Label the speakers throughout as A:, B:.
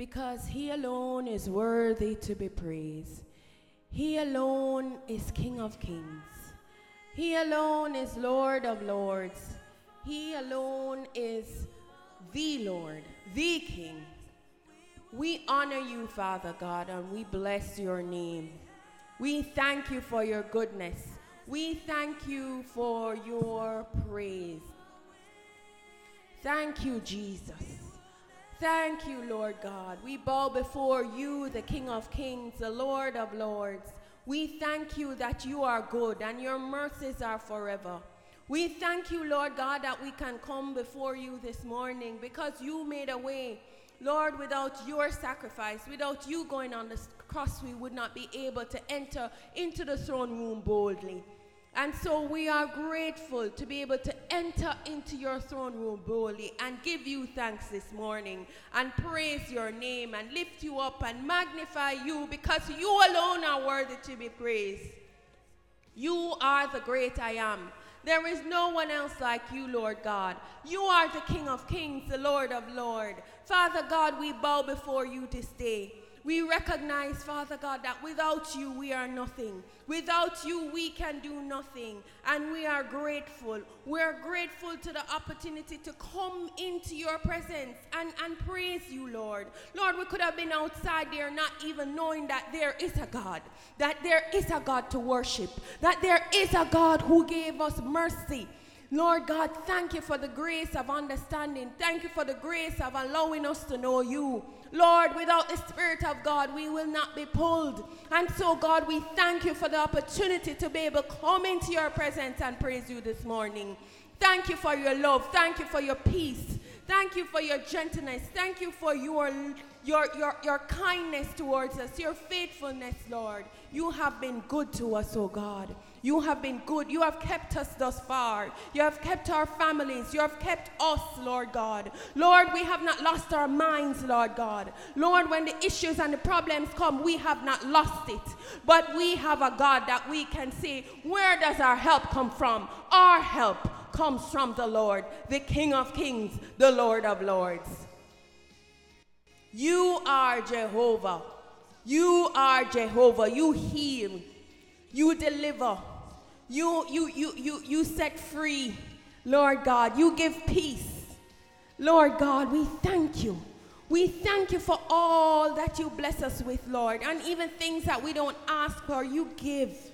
A: because He alone is worthy to be praised. He alone is King of kings. He alone is Lord of lords. He alone is the Lord, the King. We honor you, Father God, and we bless your name. We thank you for your goodness. We thank you for your praise. Thank you, Jesus. Thank you, Lord God. We bow before you, the King of Kings, the Lord of Lords. We thank you that you are good and your mercies are forever. We thank you, Lord God, that we can come before you this morning because you made a way. Lord, without your sacrifice, without you going on the cross, we would not be able to enter into the throne room boldly. And so we are grateful to be able to enter into your throne room boldly and give you thanks this morning and praise your name and lift you up and magnify you because you alone are worthy to be praised. You are the great I am. There is no one else like you, Lord God. You are the King of kings, the Lord of lords. Father God, we bow before you this day. We recognize, Father God, that without you we are nothing. Without you we can do nothing. And we are grateful. We are grateful to the opportunity to come into your presence and, and praise you, Lord. Lord, we could have been outside there not even knowing that there is a God, that there is a God to worship, that there is a God who gave us mercy Lord God, thank you for the grace of understanding. Thank you for the grace of allowing us to know you. Lord, without the Spirit of God, we will not be pulled. And so, God, we thank you for the opportunity to be able to come into your presence and praise you this morning. Thank you for your love. Thank you for your peace. Thank you for your gentleness. Thank you for your, your, your, your kindness towards us, your faithfulness, Lord. You have been good to us, oh God. You have been good. You have kept us thus far. You have kept our families. You have kept us, Lord God. Lord, we have not lost our minds, Lord God. Lord, when the issues and the problems come, we have not lost it. But we have a God that we can say, where does our help come from? Our help comes from the Lord, the King of kings, the Lord of lords. You are Jehovah. You are Jehovah. You heal. You deliver. You, you, you, you, you set free, Lord God. You give peace. Lord God, we thank you. We thank you for all that you bless us with, Lord, and even things that we don't ask for, you give.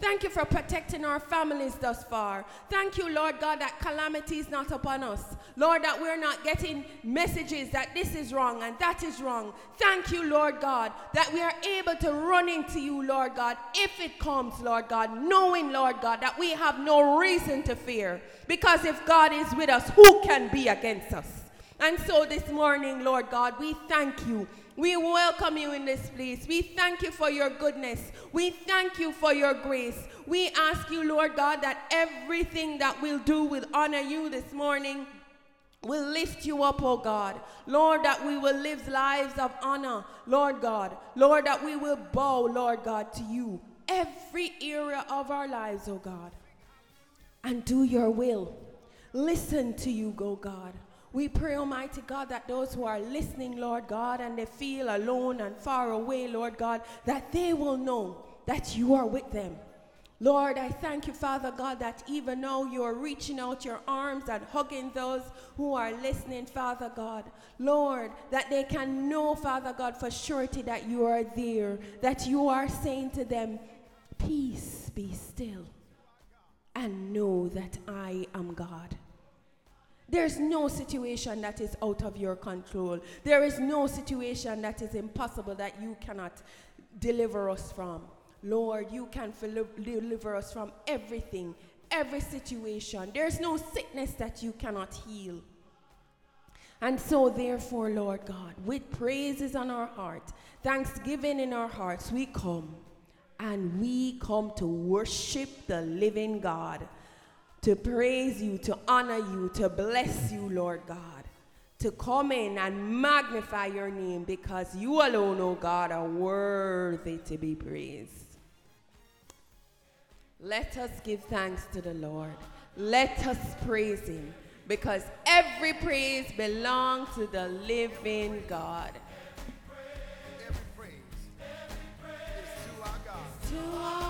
A: Thank you for protecting our families thus far. Thank you, Lord God, that calamity is not upon us. Lord, that we're not getting messages that this is wrong and that is wrong. Thank you, Lord God, that we are able to run into you, Lord God, if it comes, Lord God, knowing, Lord God, that we have no reason to fear. Because if God is with us, who can be against us? And so this morning, Lord God, we thank you we welcome you in this place. We thank you for your goodness. We thank you for your grace. We ask you, Lord God, that everything that we'll do will honor you this morning. We'll lift you up, oh God. Lord, that we will live lives of honor, Lord God. Lord, that we will bow, Lord God, to you every area of our lives, oh God. And do your will. Listen to you, oh God. We pray, Almighty God, that those who are listening, Lord God, and they feel alone and far away, Lord God, that they will know that you are with them. Lord, I thank you, Father God, that even now you are reaching out your arms and hugging those who are listening, Father God. Lord, that they can know, Father God, for surety that you are there, that you are saying to them, Peace be still, and know that I am God. There's no situation that is out of your control. There is no situation that is impossible that you cannot deliver us from. Lord, you can deliver us from everything, every situation. There's no sickness that you cannot heal. And so, therefore, Lord God, with praises on our heart, thanksgiving in our hearts, we come and we come to worship the living God to praise you, to honor you, to bless you, Lord God, to come in and magnify your name because you alone, O oh God, are worthy to be praised. Let us give thanks to the Lord. Let us praise him because every praise belongs to the living God.
B: Every praise, every praise, to our God. To our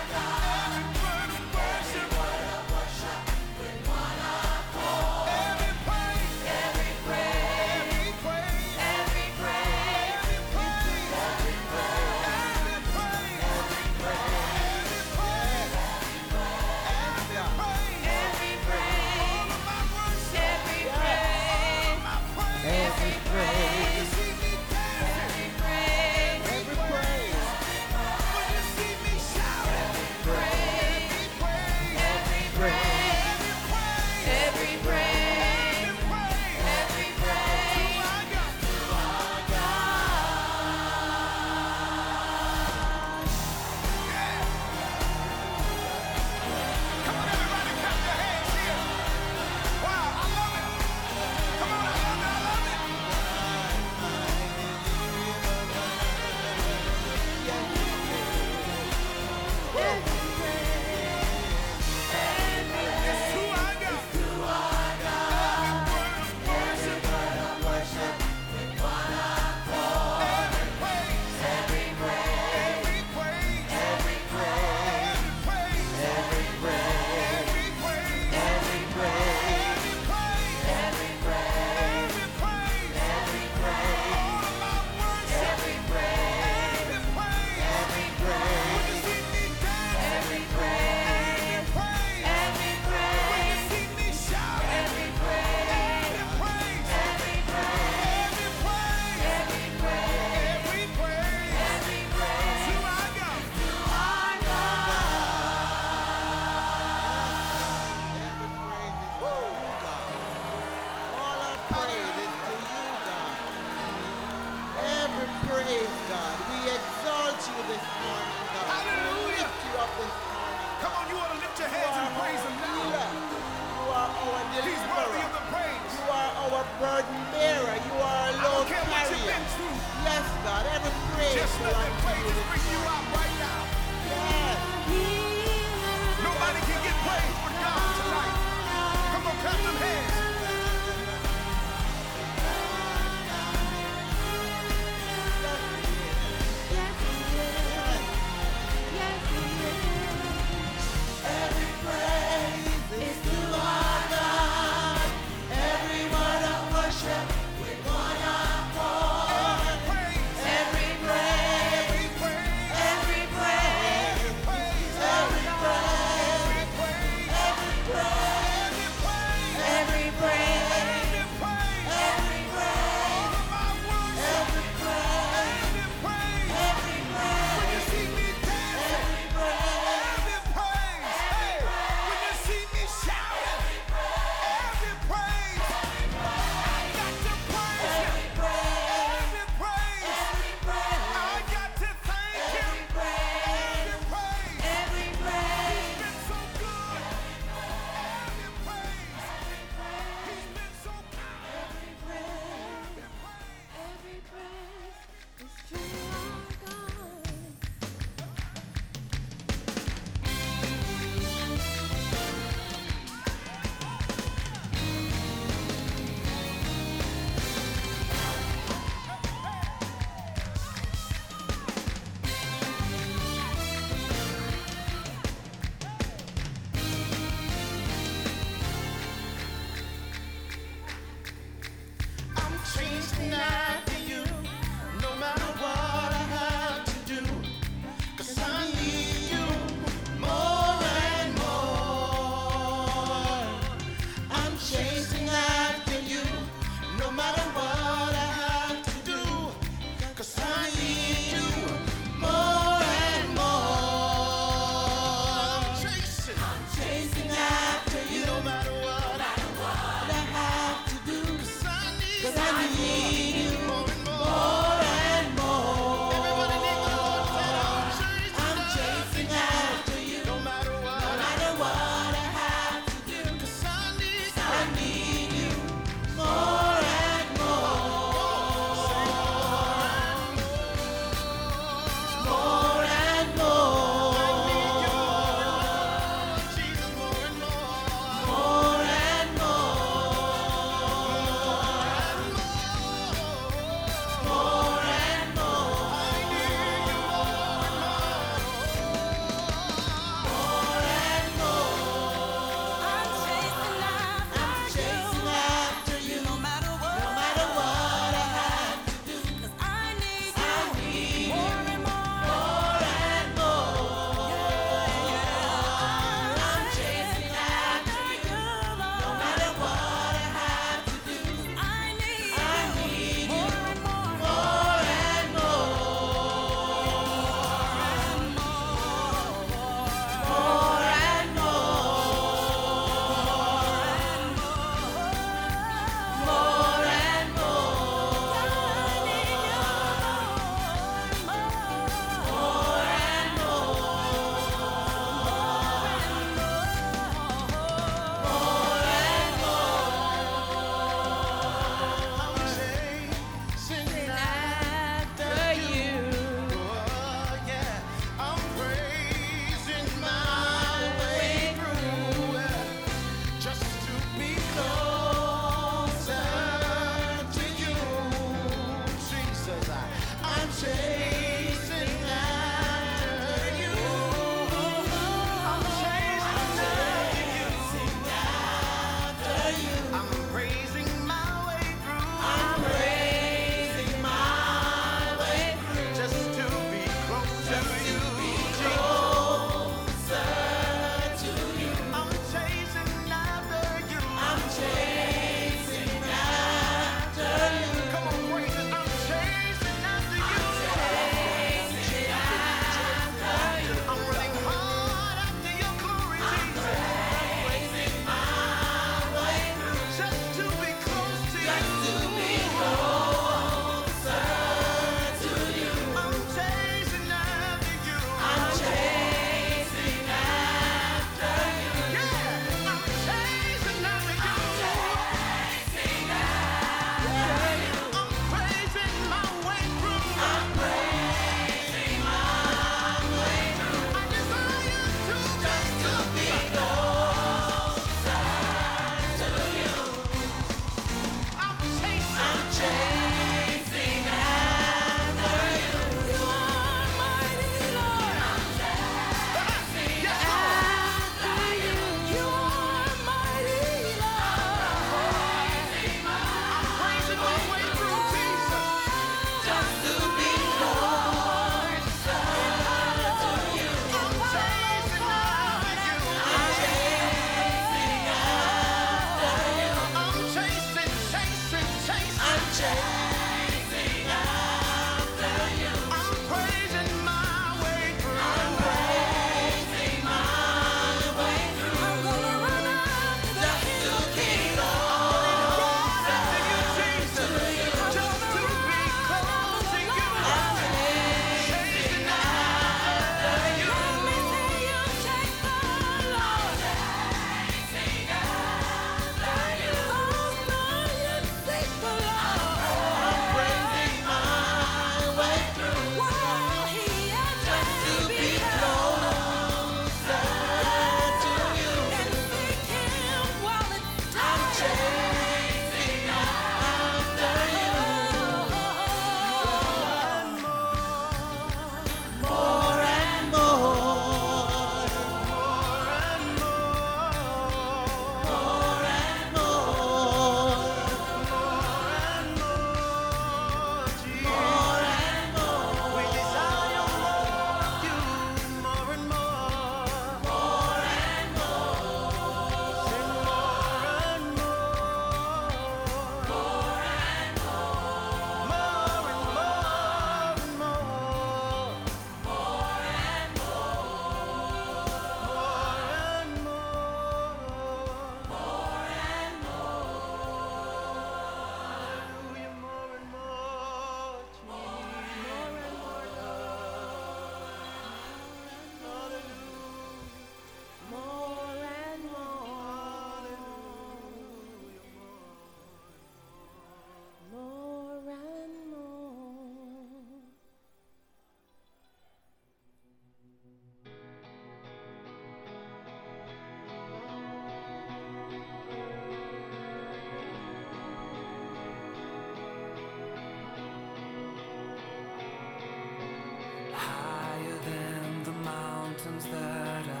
C: systems
D: that
A: I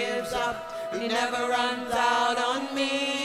E: gives up, he never runs out on me.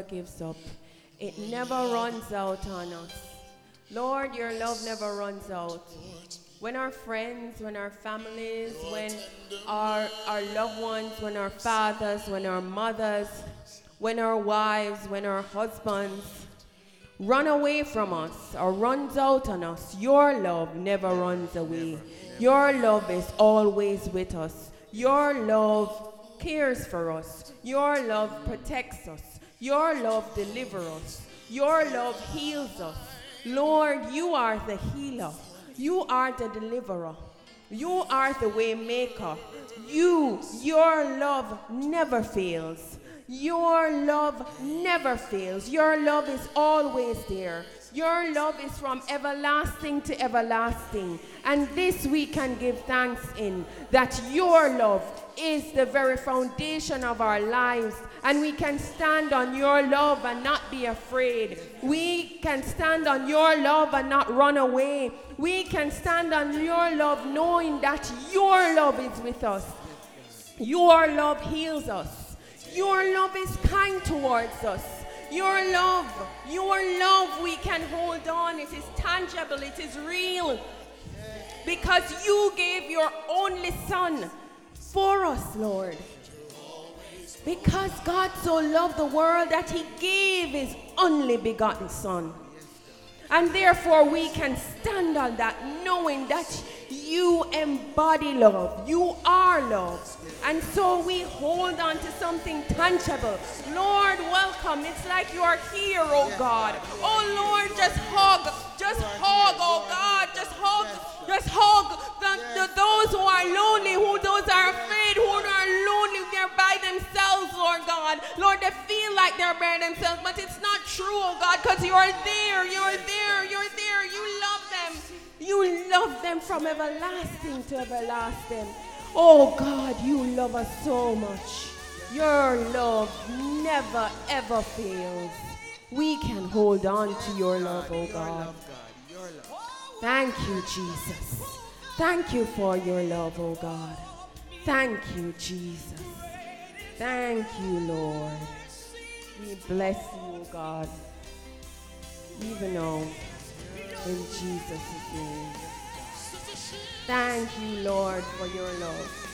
E: Never gives up, it never runs out on
A: us. Lord, your love never runs out. When our friends, when our families, when our, our loved ones, when our fathers, when our mothers, when our wives, when our husbands run away from us or runs out on us, your love never runs away. Your love is always with us. Your love cares for us. Your love protects us. Your love delivers us. Your love heals us. Lord, you are the healer. You are the deliverer. You are the way maker. You, your love never fails. Your love never fails. Your love is always there. Your love is from everlasting to everlasting. And this we can give thanks in that your love is the very foundation of our lives. And we can stand on your love and not be afraid. We can stand on your love and not run away. We can stand on your love knowing that your love is with us. Your love heals us. Your love is kind towards us. Your love, your love we can hold on. It is tangible, it is real. Because you gave your only Son for us, Lord. Because God so loved the world that he gave his only begotten Son. And therefore, we can stand on that knowing that you embody love. You are love. And so we hold on to something tangible. Lord, welcome. It's like you are here, oh God. Oh Lord, just hug. Just hug, oh God. Just hug. Just hug the, the, those who are lonely, who those are afraid, who are lonely. They're by themselves, Lord God. Lord, they feel like they're by themselves, but it's not true, oh God, because you are there. You're there. You're there. You love them. You love them from everlasting to everlasting. Oh God, you love us so much. Your love never ever fails. We can hold on to your love, oh God. Thank you, Jesus. Thank you for your love, oh God. Thank you, Jesus. Thank you, Lord. We bless you, oh God. Even now, in Jesus' name. Thank you, Lord, for your love.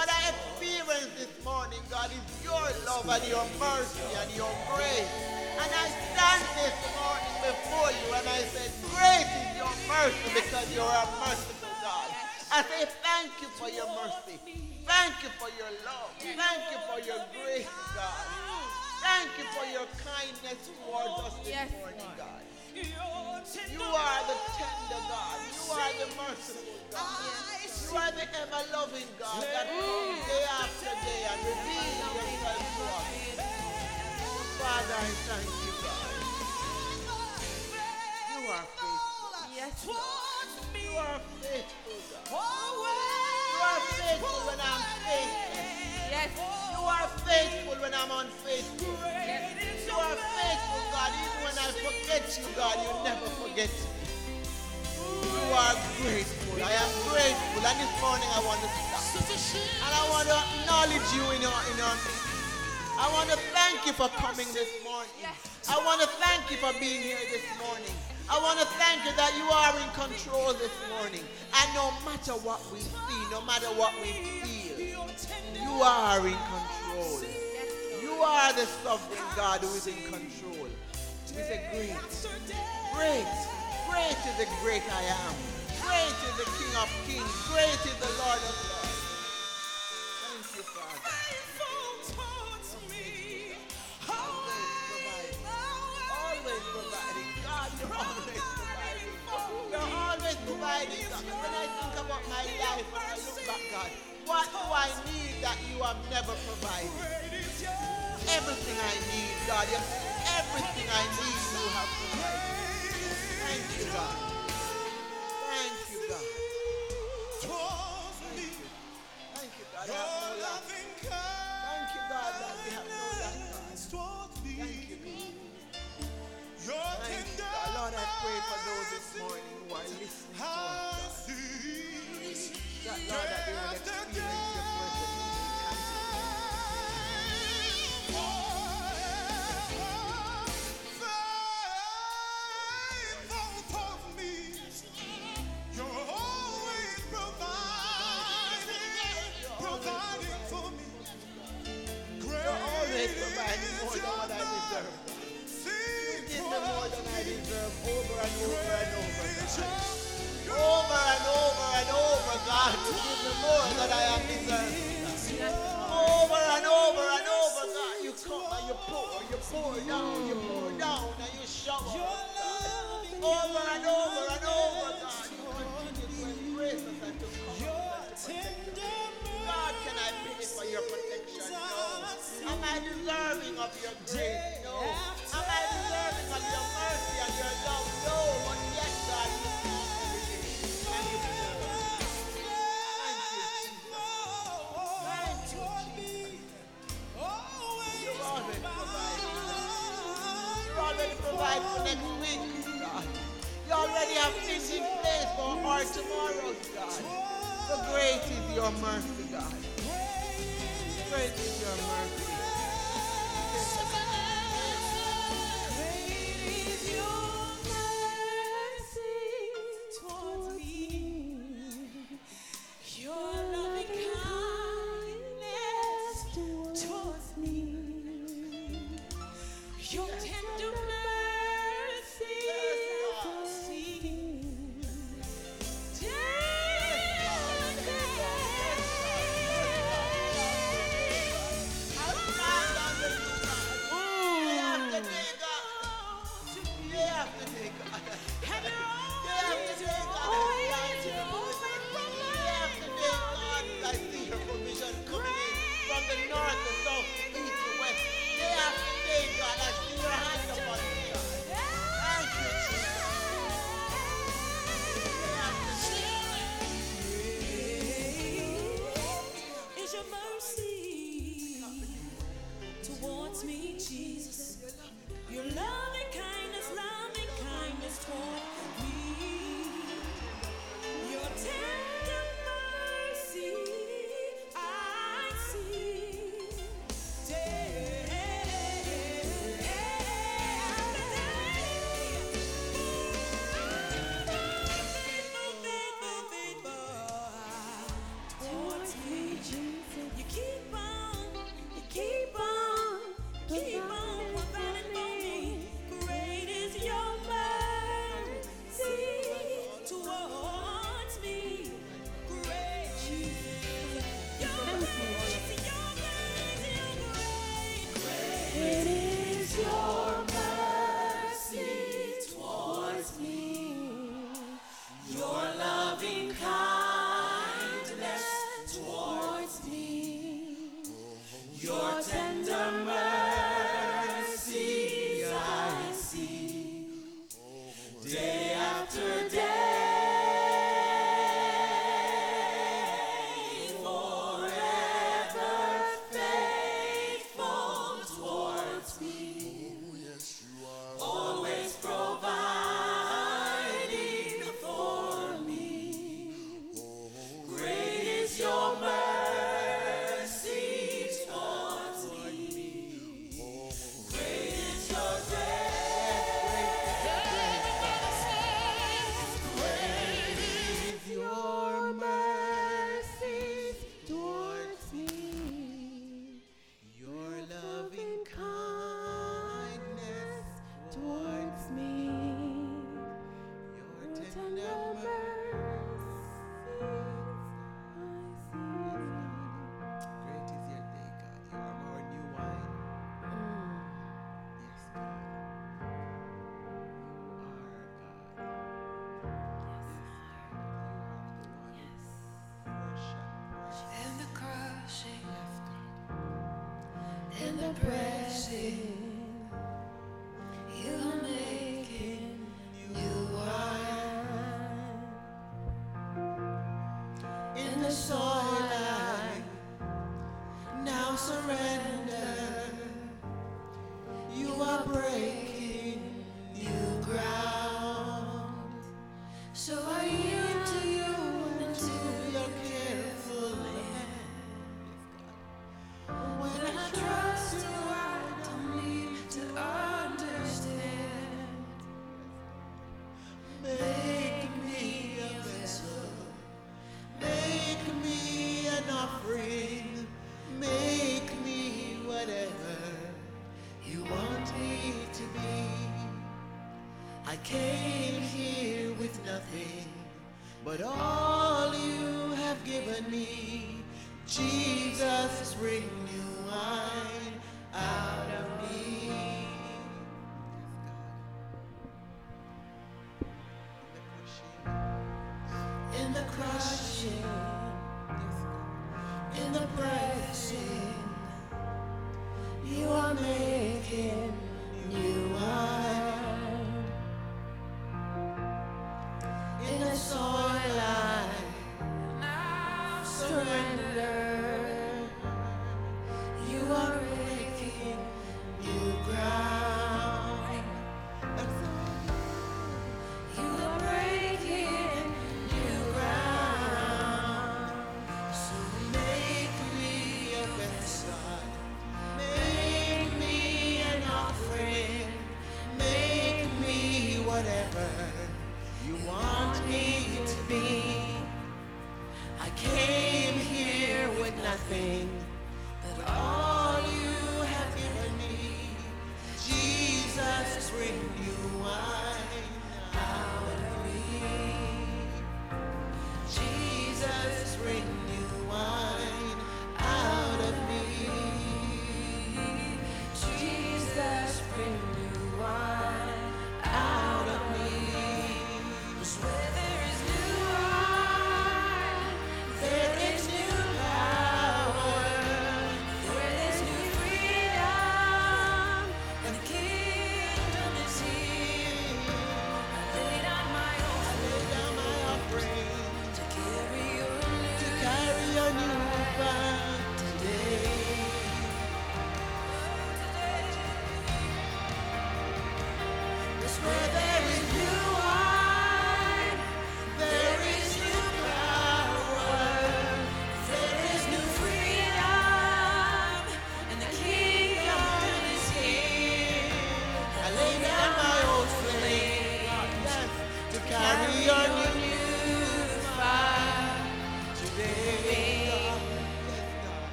C: What I experienced this morning, God, is your love and your mercy and your grace. And I stand this morning before you and I say, Great is your mercy because you're a merciful God. I say thank you for your mercy. Thank you for your love. Thank you for your grace, God. Thank you for your kindness towards us this morning, God. You are the tender God. You are the merciful God. You are the ever-loving God that comes day after day and reveals yourself to us. Father, I thank you, God. You are faithful.
A: Yes,
C: You are faithful, God. You are faithful when I'm faithful.
A: yes,
C: are faithful when I'm unfaithful. You are faithful, God, even when I forget
E: you, God. You never forget me. You are grateful. I am grateful. And this morning I want to stop. And I want to acknowledge you in your, in your I want to thank you for coming this morning. I want to thank you for being here this morning. I want to thank you that you are in control this morning. And no matter what we see, no matter what we feel, you are in control. You are the sovereign God who is in control. We say, great, great, great is the great I am. Great is the King of kings. Great is the Lord of lords. Always providing. When I think about my life, when I look back, God, what do I need that you have never provided? Everything I need, God. Everything I need, you have provided. Thank you, God. Thank you, God. Thank you. Thank you, God. I have no lack. Thank you, God, that we have no lack, God. Thank you, God. Thank you, God. Lord, I pray for those this morning who are listening to us, God. That, Lord, that they will experience your presence in a tangible You're always providing more than what I deserve. You give me more than I deserve over and over and over. Over and over and over, God. You give me more than I have deserved. Over and over and over, God. You come and you pour, you pour down, you pour down, and you shower. God. Over and over and over, God. You continue to embrace us and to come. God, can I pray for your protection? No. Am I deserving of your grace? No. Am I deserving of your mercy and your love? No. Next week, God. You already have things in place for our tomorrows, God. So great is your mercy, God. Great is your mercy.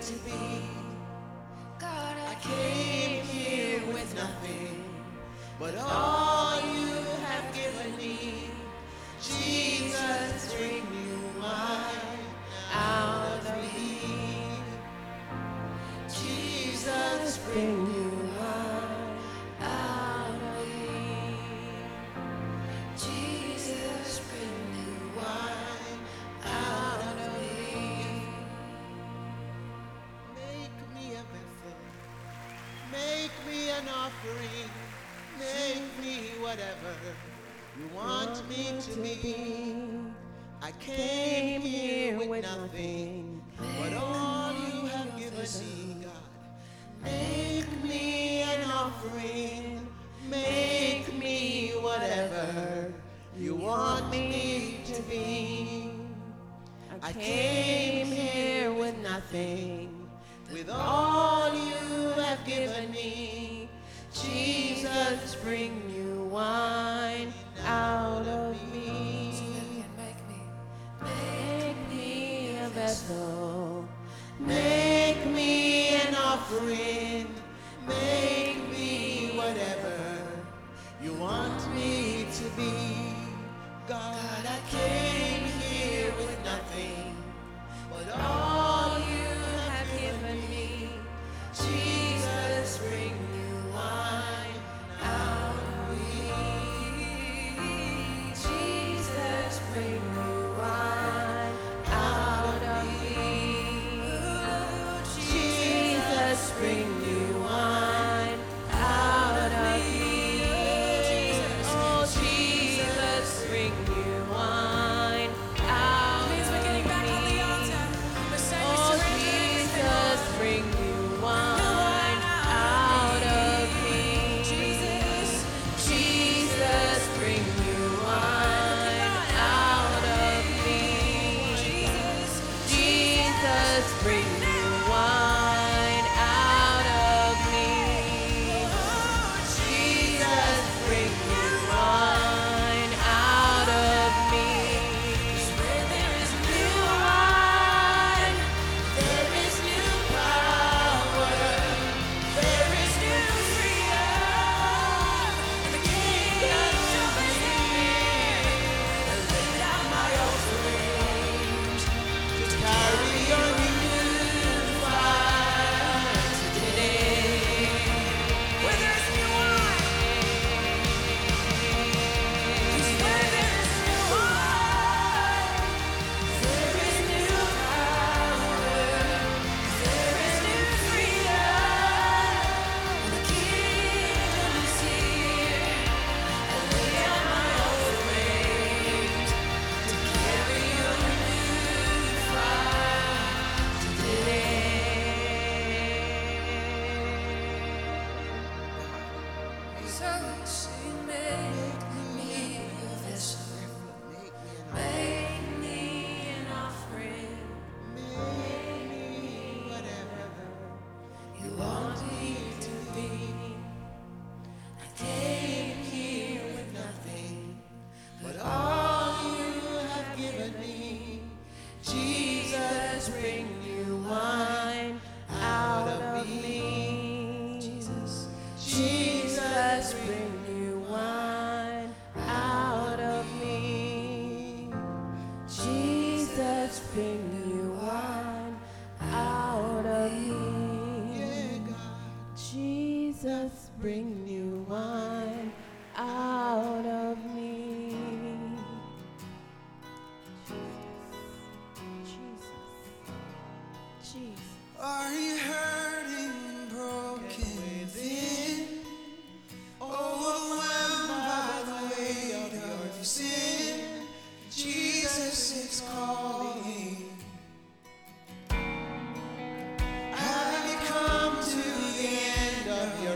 C: to
E: be. God, I came here with nothing, but all you have given me. Jesus, bring you mine out of me,
F: Jesus, bring
B: you.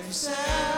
B: Yourself?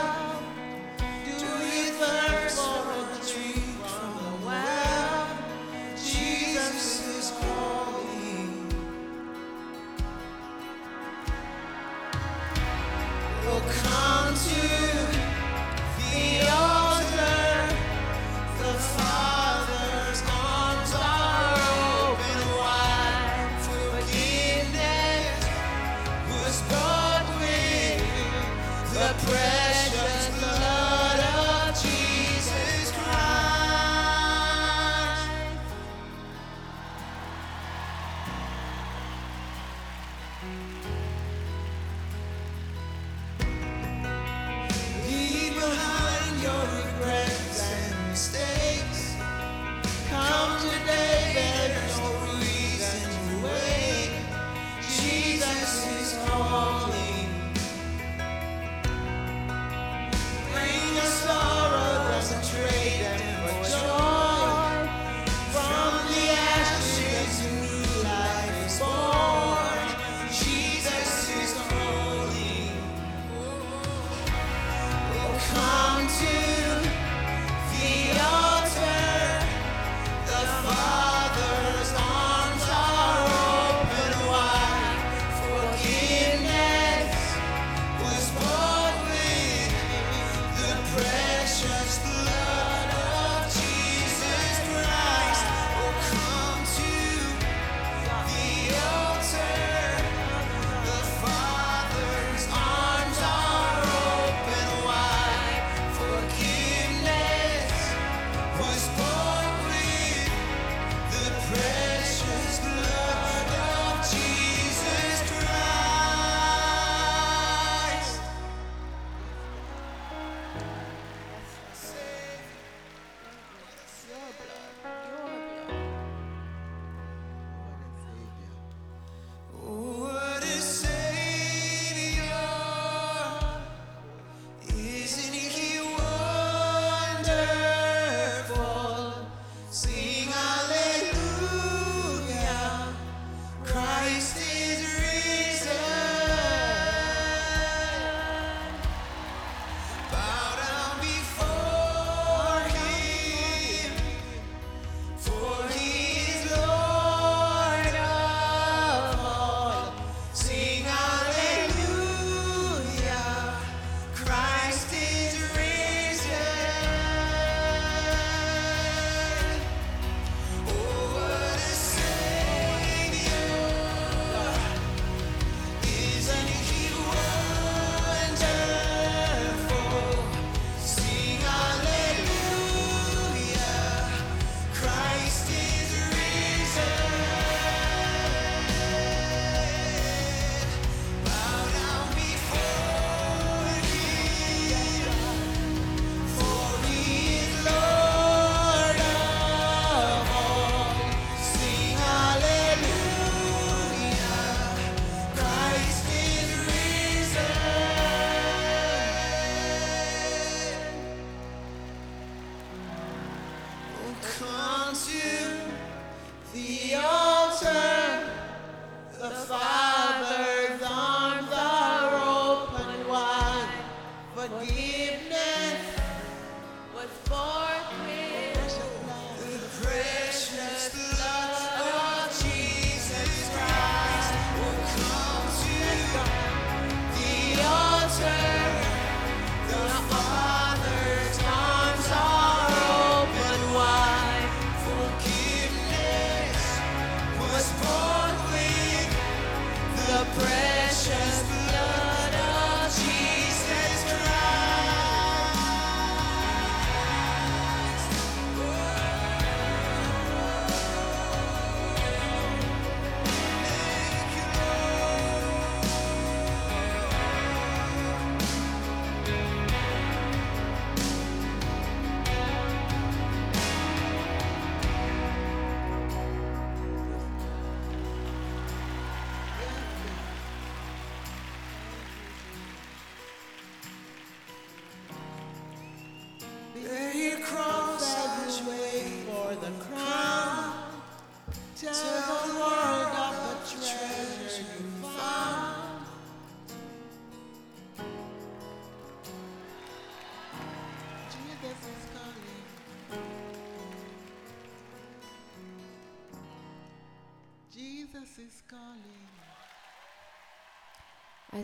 B: Precious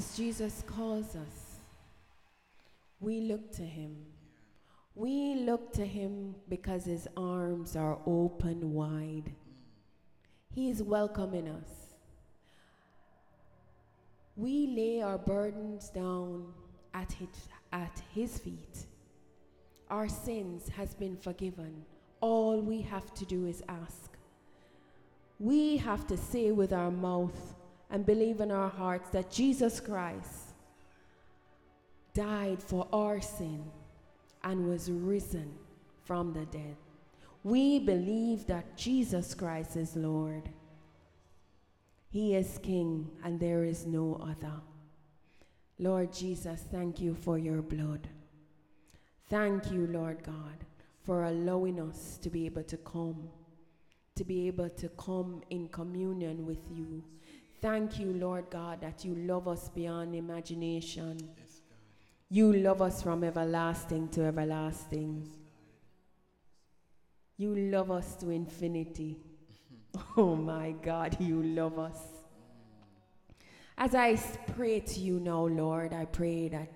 B: As Jesus
A: calls us, we look to him. We look to him because his arms are open wide. He is welcoming us. We lay our burdens down at his, at his feet. Our sins has been forgiven. All we have to do is ask. We have to say with our mouth and believe in our hearts that Jesus Christ died for our sin and was risen from the dead. We believe that Jesus Christ is Lord. He is King and there is no other. Lord Jesus, thank you for your blood. Thank you, Lord God, for allowing us to be able to come, to be able to come in communion with you. Thank you, Lord God, that you love us beyond imagination. You love us from everlasting to everlasting. You love us to infinity. Mm-hmm. Oh my God, you love us. As I pray to you now, Lord, I pray that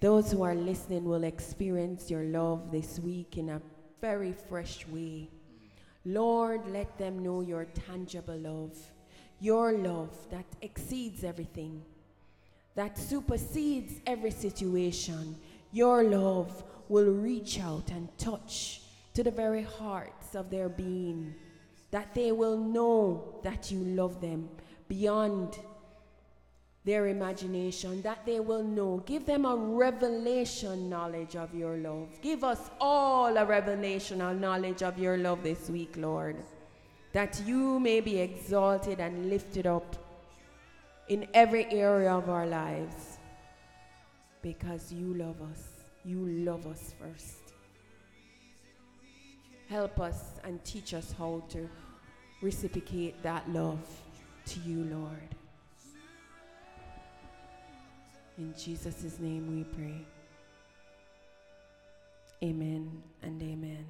A: those who are listening will experience your love this week in a very fresh way. Mm. Lord, let them know your tangible love, your love that exceeds everything, that supersedes every situation. Your love will reach out and touch to the very hearts of their being, that they will know that you love them beyond their imagination, that they will know. Give them a revelation knowledge of your love. Give us all a revelational knowledge of your love this week, Lord, that you may be exalted and lifted up in every area of our lives because you love us. You love us first. Help us and teach us how to reciprocate that love to you, Lord. In Jesus' name we pray. Amen and amen.